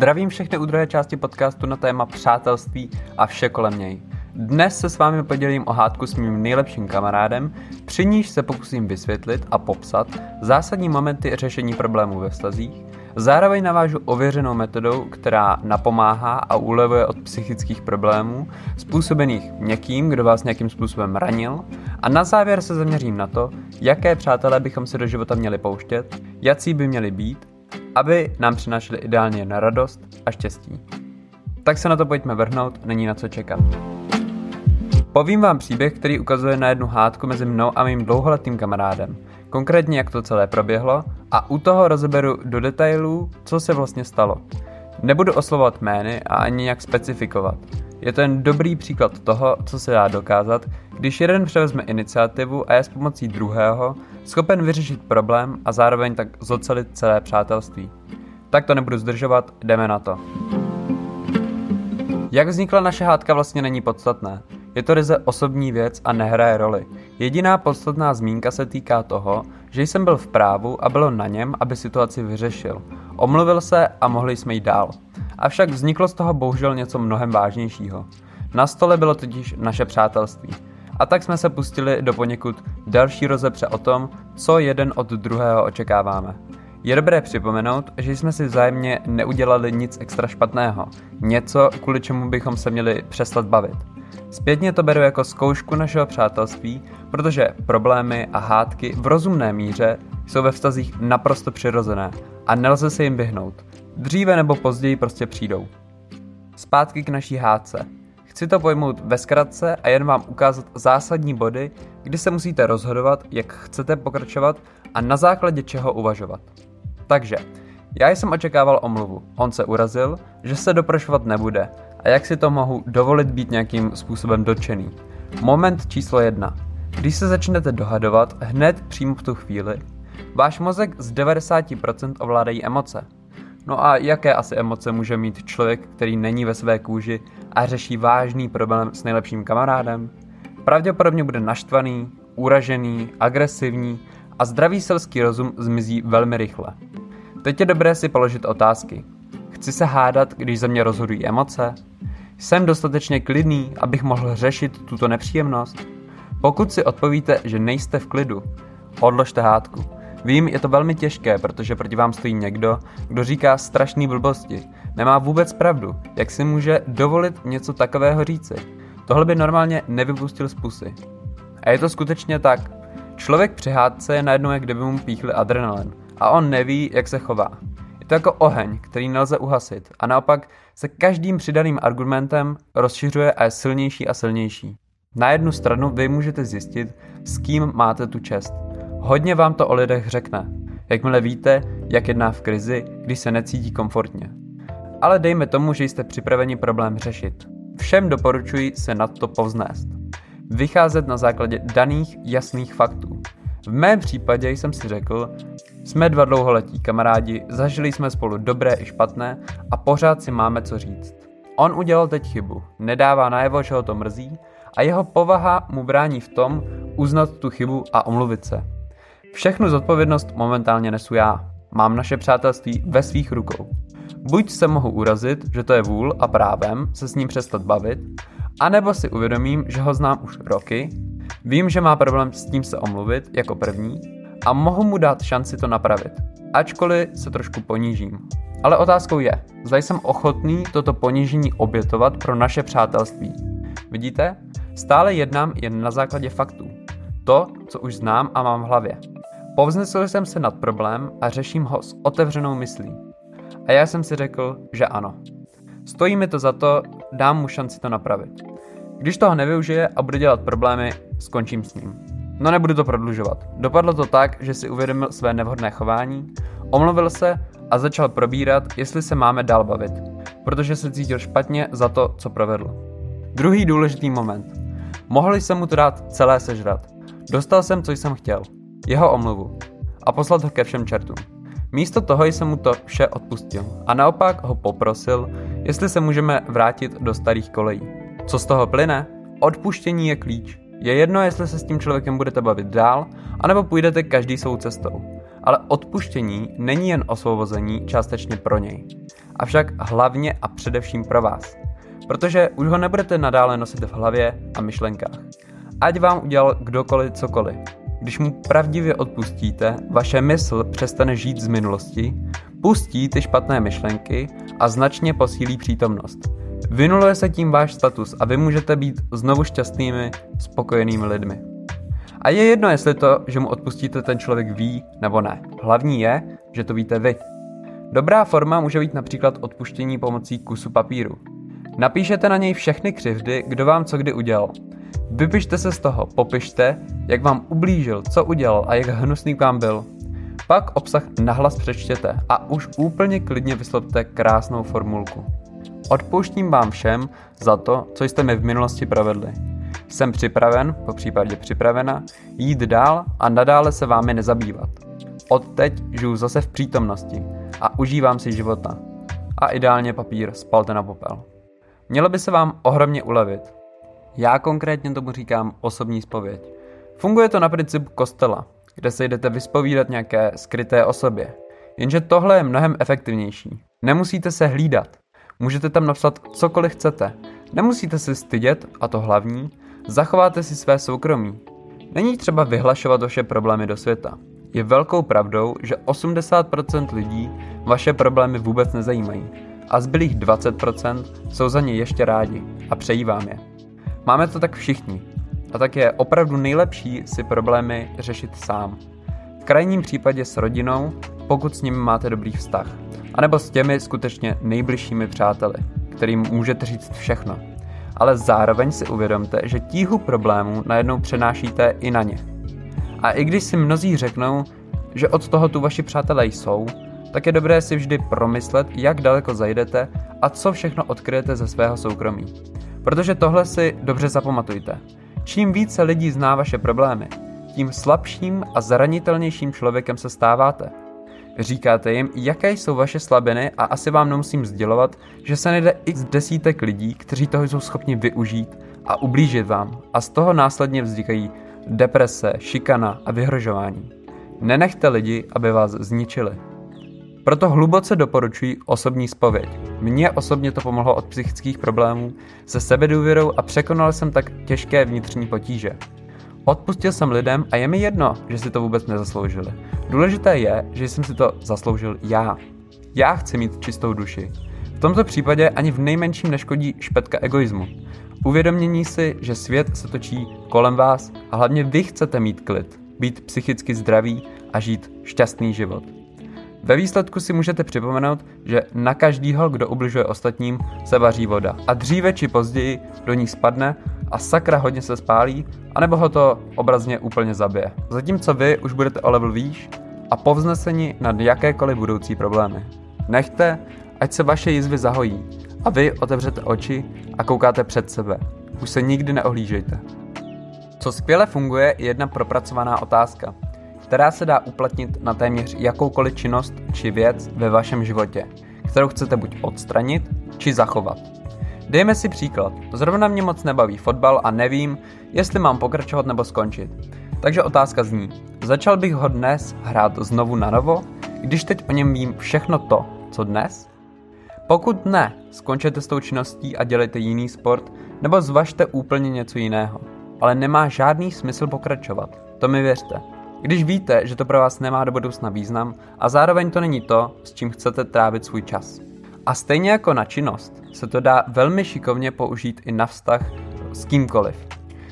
Zdravím všechny u druhé části podcastu na téma přátelství a vše kolem něj. Dnes se s vámi podělím o hádku s mým nejlepším kamarádem, při níž se pokusím vysvětlit a popsat zásadní momenty řešení problémů ve vztazích, zároveň navážu ověřenou metodou, která napomáhá a ulevuje od psychických problémů, způsobených někým, kdo vás nějakým způsobem ranil, a na závěr se zaměřím na to, jaké přátelé bychom si do života měli pouštět, jaký by měli být aby nám přinášeli ideálně na radost a štěstí. Tak se na to pojďme vrhnout, není na co čekat. Povím vám příběh, který ukazuje na jednu hádku mezi mnou a mým dlouholetým kamarádem. Konkrétně, jak to celé proběhlo a u toho rozeberu do detailů, co se vlastně stalo. Nebudu oslovovat jmény a ani nějak specifikovat. Je to jen dobrý příklad toho, co se dá dokázat, když jeden převezme iniciativu a je s pomocí druhého schopen vyřešit problém a zároveň tak zocelit celé přátelství. Tak to nebudu zdržovat, jdeme na to. Jak vznikla naše hádka vlastně není podstatné. Je to ryze osobní věc a nehraje roli. Jediná podstatná zmínka se týká toho, že jsem byl v právu a bylo na něm, aby situaci vyřešil. Omluvil se a mohli jsme jít dál. Avšak vzniklo z toho bohužel něco mnohem vážnějšího. Na stole bylo totiž naše přátelství. A tak jsme se pustili do poněkud další rozepře o tom, co jeden od druhého očekáváme. Je dobré připomenout, že jsme si vzájemně neudělali nic extra špatného, něco, kvůli čemu bychom se měli přestat bavit. Zpětně to beru jako zkoušku našeho přátelství, protože problémy a hádky v rozumné míře jsou ve vztazích naprosto přirozené a nelze se jim vyhnout. Dříve nebo později prostě přijdou. Zpátky k naší hádce. Chci to pojmout ve zkratce a jen vám ukázat zásadní body, kdy se musíte rozhodovat, jak chcete pokračovat a na základě čeho uvažovat. Takže, já jsem očekával omluvu. On se urazil, že se doprošovat nebude a jak si to mohu dovolit být nějakým způsobem dotčený. Moment číslo jedna. Když se začnete dohadovat hned přímo v tu chvíli, váš mozek z 90% ovládají emoce. No a jaké asi emoce může mít člověk, který není ve své kůži a řeší vážný problém s nejlepším kamarádem? Pravděpodobně bude naštvaný, uražený, agresivní a zdravý selský rozum zmizí velmi rychle. Teď je dobré si položit otázky. Chci se hádat, když ze mě rozhodují emoce? Jsem dostatečně klidný, abych mohl řešit tuto nepříjemnost? Pokud si odpovíte, že nejste v klidu, odložte hádku. Vím, je to velmi těžké, protože proti vám stojí někdo, kdo říká strašný blbosti. Nemá vůbec pravdu, jak si může dovolit něco takového říci. Tohle by normálně nevypustil z pusy. A je to skutečně tak. Člověk při hádce je najednou, jak kdyby mu píchli adrenalin. A on neví, jak se chová. Je to jako oheň, který nelze uhasit. A naopak se každým přidaným argumentem rozšiřuje a je silnější a silnější. Na jednu stranu vy můžete zjistit, s kým máte tu čest. Hodně vám to o lidech řekne, jakmile víte, jak jedná v krizi, když se necítí komfortně. Ale dejme tomu, že jste připraveni problém řešit. Všem doporučuji se nad to povznést. Vycházet na základě daných jasných faktů. V mém případě jsem si řekl, jsme dva dlouholetí kamarádi, zažili jsme spolu dobré i špatné a pořád si máme co říct. On udělal teď chybu, nedává najevo, že ho to mrzí a jeho povaha mu brání v tom uznat tu chybu a omluvit se. Všechnu zodpovědnost momentálně nesu já. Mám naše přátelství ve svých rukou. Buď se mohu urazit, že to je vůl a právem se s ním přestat bavit, anebo si uvědomím, že ho znám už roky, vím, že má problém s tím se omluvit jako první a mohu mu dát šanci to napravit, ačkoliv se trošku ponížím. Ale otázkou je, zda jsem ochotný toto ponížení obětovat pro naše přátelství. Vidíte? Stále jednám jen na základě faktů. To, co už znám a mám v hlavě. Povznesl jsem se nad problém a řeším ho s otevřenou myslí. A já jsem si řekl, že ano. Stojí mi to za to, dám mu šanci to napravit. Když toho nevyužije a bude dělat problémy, skončím s ním. No nebudu to prodlužovat. Dopadlo to tak, že si uvědomil své nevhodné chování, omluvil se a začal probírat, jestli se máme dál bavit, protože se cítil špatně za to, co provedl. Druhý důležitý moment. Mohli jsem mu to dát celé sežrat. Dostal jsem, co jsem chtěl jeho omluvu a poslat ho ke všem čertům. Místo toho jsem mu to vše odpustil a naopak ho poprosil, jestli se můžeme vrátit do starých kolejí. Co z toho plyne? Odpuštění je klíč. Je jedno, jestli se s tím člověkem budete bavit dál, anebo půjdete každý svou cestou. ale odpuštění není jen osvobození částečně pro něj. Avšak hlavně a především pro vás. Protože už ho nebudete nadále nosit v hlavě a myšlenkách. Ať vám udělal kdokoliv cokoliv. Když mu pravdivě odpustíte, vaše mysl přestane žít z minulosti, pustí ty špatné myšlenky a značně posílí přítomnost. Vynuluje se tím váš status a vy můžete být znovu šťastnými, spokojenými lidmi. A je jedno, jestli to, že mu odpustíte, ten člověk ví nebo ne. Hlavní je, že to víte vy. Dobrá forma může být například odpuštění pomocí kusu papíru. Napíšete na něj všechny křivdy, kdo vám co kdy udělal. Vypište se z toho, popište, jak vám ublížil, co udělal a jak hnusný k vám byl. Pak obsah nahlas přečtěte a už úplně klidně vyslovte krásnou formulku. Odpouštím vám všem za to, co jste mi v minulosti provedli. Jsem připraven, po případě připravena, jít dál a nadále se vámi nezabývat. Odteď žiju zase v přítomnosti a užívám si života. A ideálně papír spalte na popel. Mělo by se vám ohromně ulevit. Já konkrétně tomu říkám osobní spověď. Funguje to na princip kostela, kde se jdete vyspovídat nějaké skryté osobě. Jenže tohle je mnohem efektivnější. Nemusíte se hlídat. Můžete tam napsat cokoliv chcete. Nemusíte se stydět, a to hlavní, zachováte si své soukromí. Není třeba vyhlašovat vaše problémy do světa. Je velkou pravdou, že 80% lidí vaše problémy vůbec nezajímají a zbylých 20% jsou za ně ještě rádi a přejí vám je. Máme to tak všichni a tak je opravdu nejlepší si problémy řešit sám. V krajním případě s rodinou, pokud s nimi máte dobrý vztah, anebo s těmi skutečně nejbližšími přáteli, kterým můžete říct všechno. Ale zároveň si uvědomte, že tíhu problémů najednou přenášíte i na ně. A i když si mnozí řeknou, že od toho tu vaši přátelé jsou, tak je dobré si vždy promyslet, jak daleko zajdete a co všechno odkryjete ze svého soukromí. Protože tohle si dobře zapamatujte. Čím více lidí zná vaše problémy, tím slabším a zranitelnějším člověkem se stáváte. Říkáte jim, jaké jsou vaše slabiny a asi vám nemusím sdělovat, že se nejde x desítek lidí, kteří toho jsou schopni využít a ublížit vám a z toho následně vznikají deprese, šikana a vyhrožování. Nenechte lidi, aby vás zničili. Proto hluboce doporučuji osobní spověď. Mně osobně to pomohlo od psychických problémů se sebedůvěrou a překonal jsem tak těžké vnitřní potíže. Odpustil jsem lidem a je mi jedno, že si to vůbec nezasloužili. Důležité je, že jsem si to zasloužil já. Já chci mít čistou duši. V tomto případě ani v nejmenším neškodí špetka egoismu. Uvědomění si, že svět se točí kolem vás a hlavně vy chcete mít klid, být psychicky zdravý a žít šťastný život. Ve výsledku si můžete připomenout, že na každýho, kdo ubližuje ostatním, se vaří voda. A dříve či později do ní spadne a sakra hodně se spálí, anebo ho to obrazně úplně zabije. Zatímco vy už budete o level výš a povzneseni nad jakékoliv budoucí problémy. Nechte, ať se vaše jizvy zahojí a vy otevřete oči a koukáte před sebe. Už se nikdy neohlížejte. Co skvěle funguje, je jedna propracovaná otázka – která se dá uplatnit na téměř jakoukoliv činnost či věc ve vašem životě, kterou chcete buď odstranit, či zachovat. Dejme si příklad. Zrovna mě moc nebaví fotbal a nevím, jestli mám pokračovat nebo skončit. Takže otázka zní, začal bych ho dnes hrát znovu na novo, když teď o něm vím všechno to, co dnes? Pokud ne, skončete s tou činností a dělejte jiný sport, nebo zvažte úplně něco jiného. Ale nemá žádný smysl pokračovat, to mi věřte. Když víte, že to pro vás nemá do budoucna význam a zároveň to není to, s čím chcete trávit svůj čas. A stejně jako na činnost se to dá velmi šikovně použít i na vztah s kýmkoliv.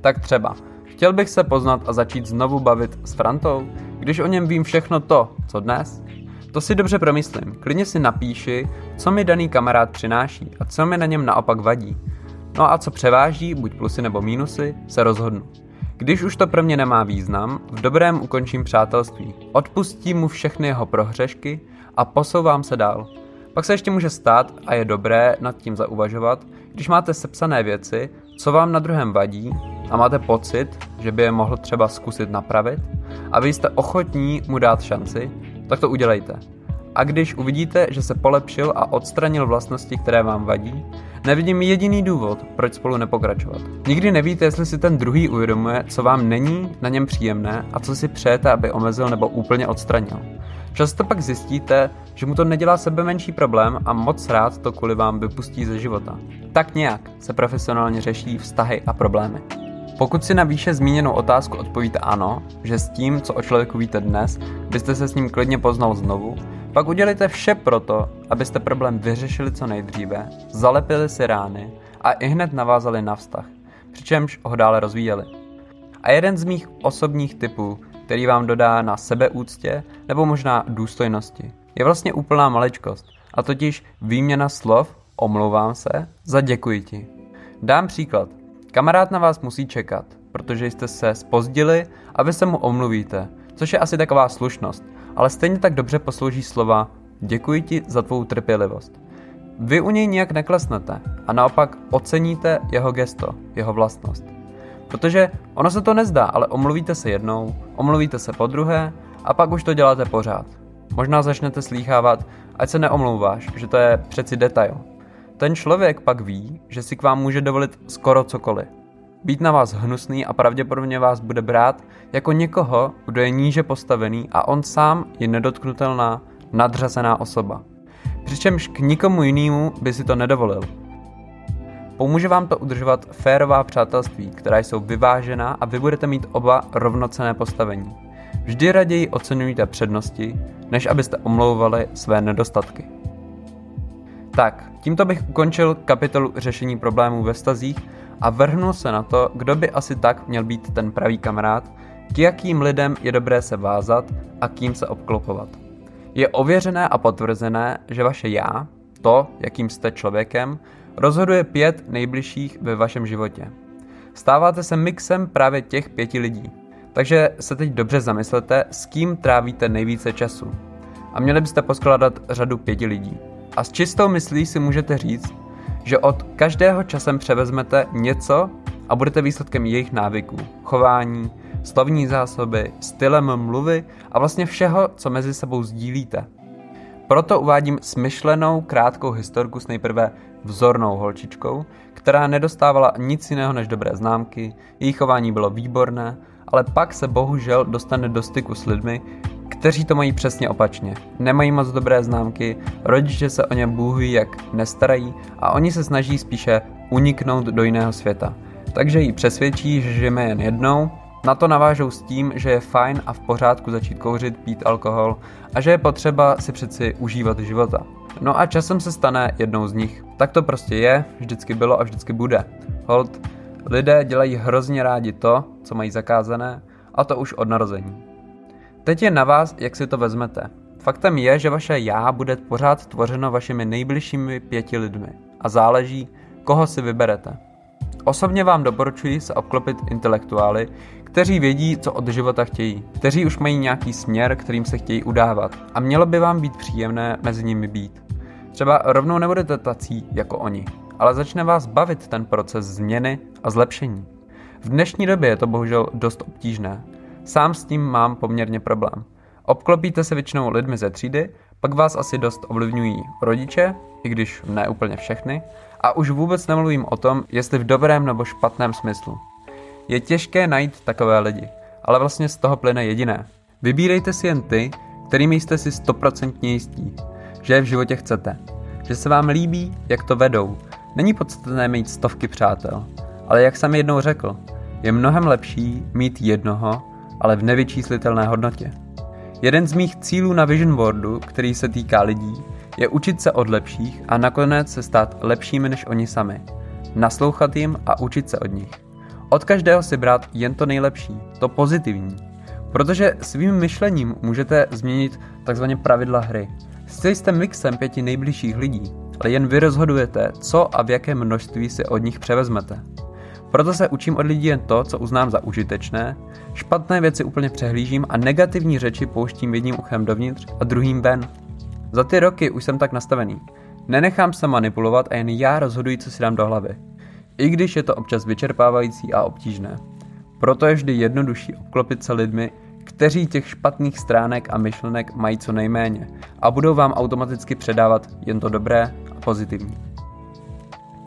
Tak třeba, chtěl bych se poznat a začít znovu bavit s Frantou, když o něm vím všechno to, co dnes? To si dobře promyslím, klidně si napíši, co mi daný kamarád přináší a co mi na něm naopak vadí. No a co převáží, buď plusy nebo mínusy, se rozhodnu. Když už to pro mě nemá význam, v dobrém ukončím přátelství. Odpustím mu všechny jeho prohřešky a posouvám se dál. Pak se ještě může stát, a je dobré nad tím zauvažovat, když máte sepsané věci, co vám na druhém vadí a máte pocit, že by je mohl třeba zkusit napravit a vy jste ochotní mu dát šanci, tak to udělejte. A když uvidíte, že se polepšil a odstranil vlastnosti, které vám vadí, nevidím jediný důvod, proč spolu nepokračovat. Nikdy nevíte, jestli si ten druhý uvědomuje, co vám není na něm příjemné a co si přejete, aby omezil nebo úplně odstranil. Často pak zjistíte, že mu to nedělá sebe menší problém a moc rád to kvůli vám vypustí ze života. Tak nějak se profesionálně řeší vztahy a problémy. Pokud si na výše zmíněnou otázku odpovíte ano, že s tím, co o člověku víte dnes, byste se s ním klidně poznal znovu, pak udělejte vše proto, abyste problém vyřešili co nejdříve, zalepili si rány a i hned navázali na vztah, přičemž ho dále rozvíjeli. A jeden z mých osobních typů, který vám dodá na sebeúctě nebo možná důstojnosti, je vlastně úplná maličkost, a totiž výměna slov omlouvám se za děkuji ti. Dám příklad. Kamarád na vás musí čekat, protože jste se spozdili a vy se mu omluvíte, což je asi taková slušnost, ale stejně tak dobře poslouží slova děkuji ti za tvou trpělivost. Vy u něj nijak neklesnete a naopak oceníte jeho gesto, jeho vlastnost. Protože ono se to nezdá, ale omluvíte se jednou, omluvíte se po druhé a pak už to děláte pořád. Možná začnete slýchávat, ať se neomlouváš, že to je přeci detail. Ten člověk pak ví, že si k vám může dovolit skoro cokoliv. Být na vás hnusný a pravděpodobně vás bude brát jako někoho, kdo je níže postavený a on sám je nedotknutelná, nadřazená osoba. Přičemž k nikomu jinému by si to nedovolil. Pomůže vám to udržovat férová přátelství, která jsou vyvážená a vy budete mít oba rovnocené postavení. Vždy raději oceňujte přednosti, než abyste omlouvali své nedostatky. Tak, tímto bych ukončil kapitolu řešení problémů ve vztazích a vrhnul se na to, kdo by asi tak měl být ten pravý kamarád, k jakým lidem je dobré se vázat a kým se obklopovat. Je ověřené a potvrzené, že vaše já, to, jakým jste člověkem, rozhoduje pět nejbližších ve vašem životě. Stáváte se mixem právě těch pěti lidí. Takže se teď dobře zamyslete, s kým trávíte nejvíce času. A měli byste poskládat řadu pěti lidí. A s čistou myslí si můžete říct, že od každého časem převezmete něco a budete výsledkem jejich návyků, chování, slovní zásoby, stylem mluvy a vlastně všeho, co mezi sebou sdílíte. Proto uvádím smyšlenou krátkou historku s nejprve vzornou holčičkou, která nedostávala nic jiného než dobré známky, její chování bylo výborné, ale pak se bohužel dostane do styku s lidmi, kteří to mají přesně opačně. Nemají moc dobré známky, rodiče se o ně bůh jak nestarají a oni se snaží spíše uniknout do jiného světa. Takže ji přesvědčí, že žijeme jen jednou, na to navážou s tím, že je fajn a v pořádku začít kouřit, pít alkohol a že je potřeba si přeci užívat života. No a časem se stane jednou z nich. Tak to prostě je, vždycky bylo a vždycky bude. Hold, lidé dělají hrozně rádi to, co mají zakázané, a to už od narození. Teď je na vás, jak si to vezmete. Faktem je, že vaše já bude pořád tvořeno vašimi nejbližšími pěti lidmi a záleží, koho si vyberete. Osobně vám doporučuji se obklopit intelektuály, kteří vědí, co od života chtějí, kteří už mají nějaký směr, kterým se chtějí udávat a mělo by vám být příjemné mezi nimi být. Třeba rovnou nebudete tací jako oni, ale začne vás bavit ten proces změny a zlepšení. V dnešní době je to bohužel dost obtížné. Sám s tím mám poměrně problém. Obklopíte se většinou lidmi ze třídy, pak vás asi dost ovlivňují rodiče, i když ne úplně všechny, a už vůbec nemluvím o tom, jestli v dobrém nebo špatném smyslu. Je těžké najít takové lidi, ale vlastně z toho plyne jediné. Vybírejte si jen ty, kterými jste si stoprocentně jistí, že je v životě chcete, že se vám líbí, jak to vedou. Není podstatné mít stovky přátel, ale jak jsem jednou řekl, je mnohem lepší mít jednoho, ale v nevyčíslitelné hodnotě. Jeden z mých cílů na Vision Boardu, který se týká lidí, je učit se od lepších a nakonec se stát lepšími než oni sami. Naslouchat jim a učit se od nich. Od každého si brát jen to nejlepší, to pozitivní. Protože svým myšlením můžete změnit takzvaně pravidla hry. Sice jste mixem pěti nejbližších lidí, ale jen vy rozhodujete, co a v jakém množství si od nich převezmete. Proto se učím od lidí jen to, co uznám za užitečné, špatné věci úplně přehlížím a negativní řeči pouštím jedním uchem dovnitř a druhým ven. Za ty roky už jsem tak nastavený. Nenechám se manipulovat a jen já rozhoduji, co si dám do hlavy. I když je to občas vyčerpávající a obtížné. Proto je vždy jednodušší obklopit se lidmi, kteří těch špatných stránek a myšlenek mají co nejméně a budou vám automaticky předávat jen to dobré a pozitivní.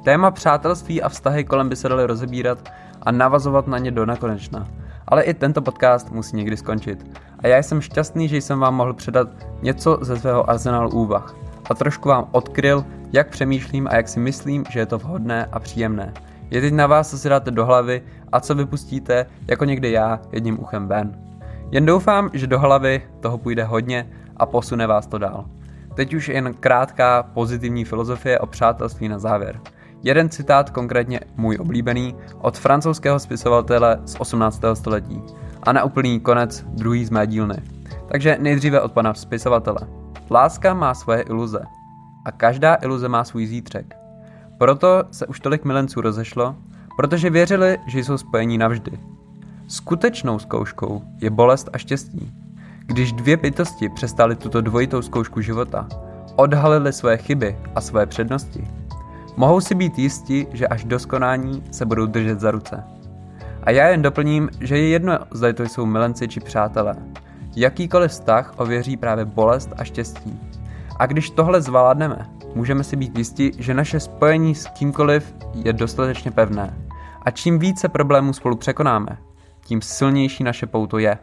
Téma přátelství a vztahy kolem by se daly rozebírat a navazovat na ně do nekonečna. Ale i tento podcast musí někdy skončit. A já jsem šťastný, že jsem vám mohl předat něco ze svého arzenálu úvah. A trošku vám odkryl, jak přemýšlím a jak si myslím, že je to vhodné a příjemné. Je teď na vás, co si dáte do hlavy a co vypustíte, jako někdy já, jedním uchem ven. Jen doufám, že do hlavy toho půjde hodně a posune vás to dál. Teď už jen krátká pozitivní filozofie o přátelství na závěr. Jeden citát, konkrétně můj oblíbený, od francouzského spisovatele z 18. století. A na úplný konec druhý z mé dílny. Takže nejdříve od pana spisovatele. Láska má svoje iluze. A každá iluze má svůj zítřek. Proto se už tolik milenců rozešlo, protože věřili, že jsou spojení navždy. Skutečnou zkouškou je bolest a štěstí. Když dvě bytosti přestali tuto dvojitou zkoušku života, odhalili své chyby a své přednosti, mohou si být jisti, že až do skonání se budou držet za ruce. A já jen doplním, že je jedno, zda to jsou milenci či přátelé. Jakýkoliv vztah ověří právě bolest a štěstí. A když tohle zvládneme, můžeme si být jisti, že naše spojení s kýmkoliv je dostatečně pevné. A čím více problémů spolu překonáme, tím silnější naše pouto je.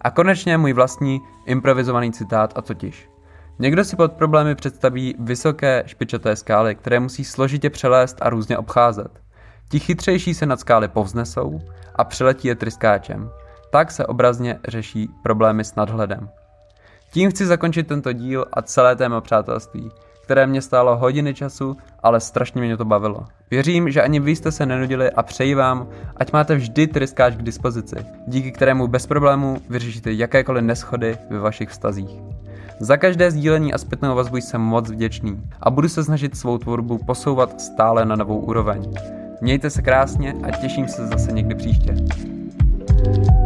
A konečně můj vlastní improvizovaný citát a totiž. Někdo si pod problémy představí vysoké špičaté skály, které musí složitě přelézt a různě obcházet. Ti chytřejší se nad skály povznesou a přeletí je tryskáčem. Tak se obrazně řeší problémy s nadhledem. Tím chci zakončit tento díl a celé téma přátelství, které mě stálo hodiny času, ale strašně mě to bavilo. Věřím, že ani vy jste se nenudili a přeji vám, ať máte vždy tryskáč k dispozici, díky kterému bez problémů vyřešíte jakékoliv neschody ve vašich vztazích. Za každé sdílení a zpětnou vazbu jsem moc vděčný a budu se snažit svou tvorbu posouvat stále na novou úroveň. Mějte se krásně a těším se zase někdy příště. thank you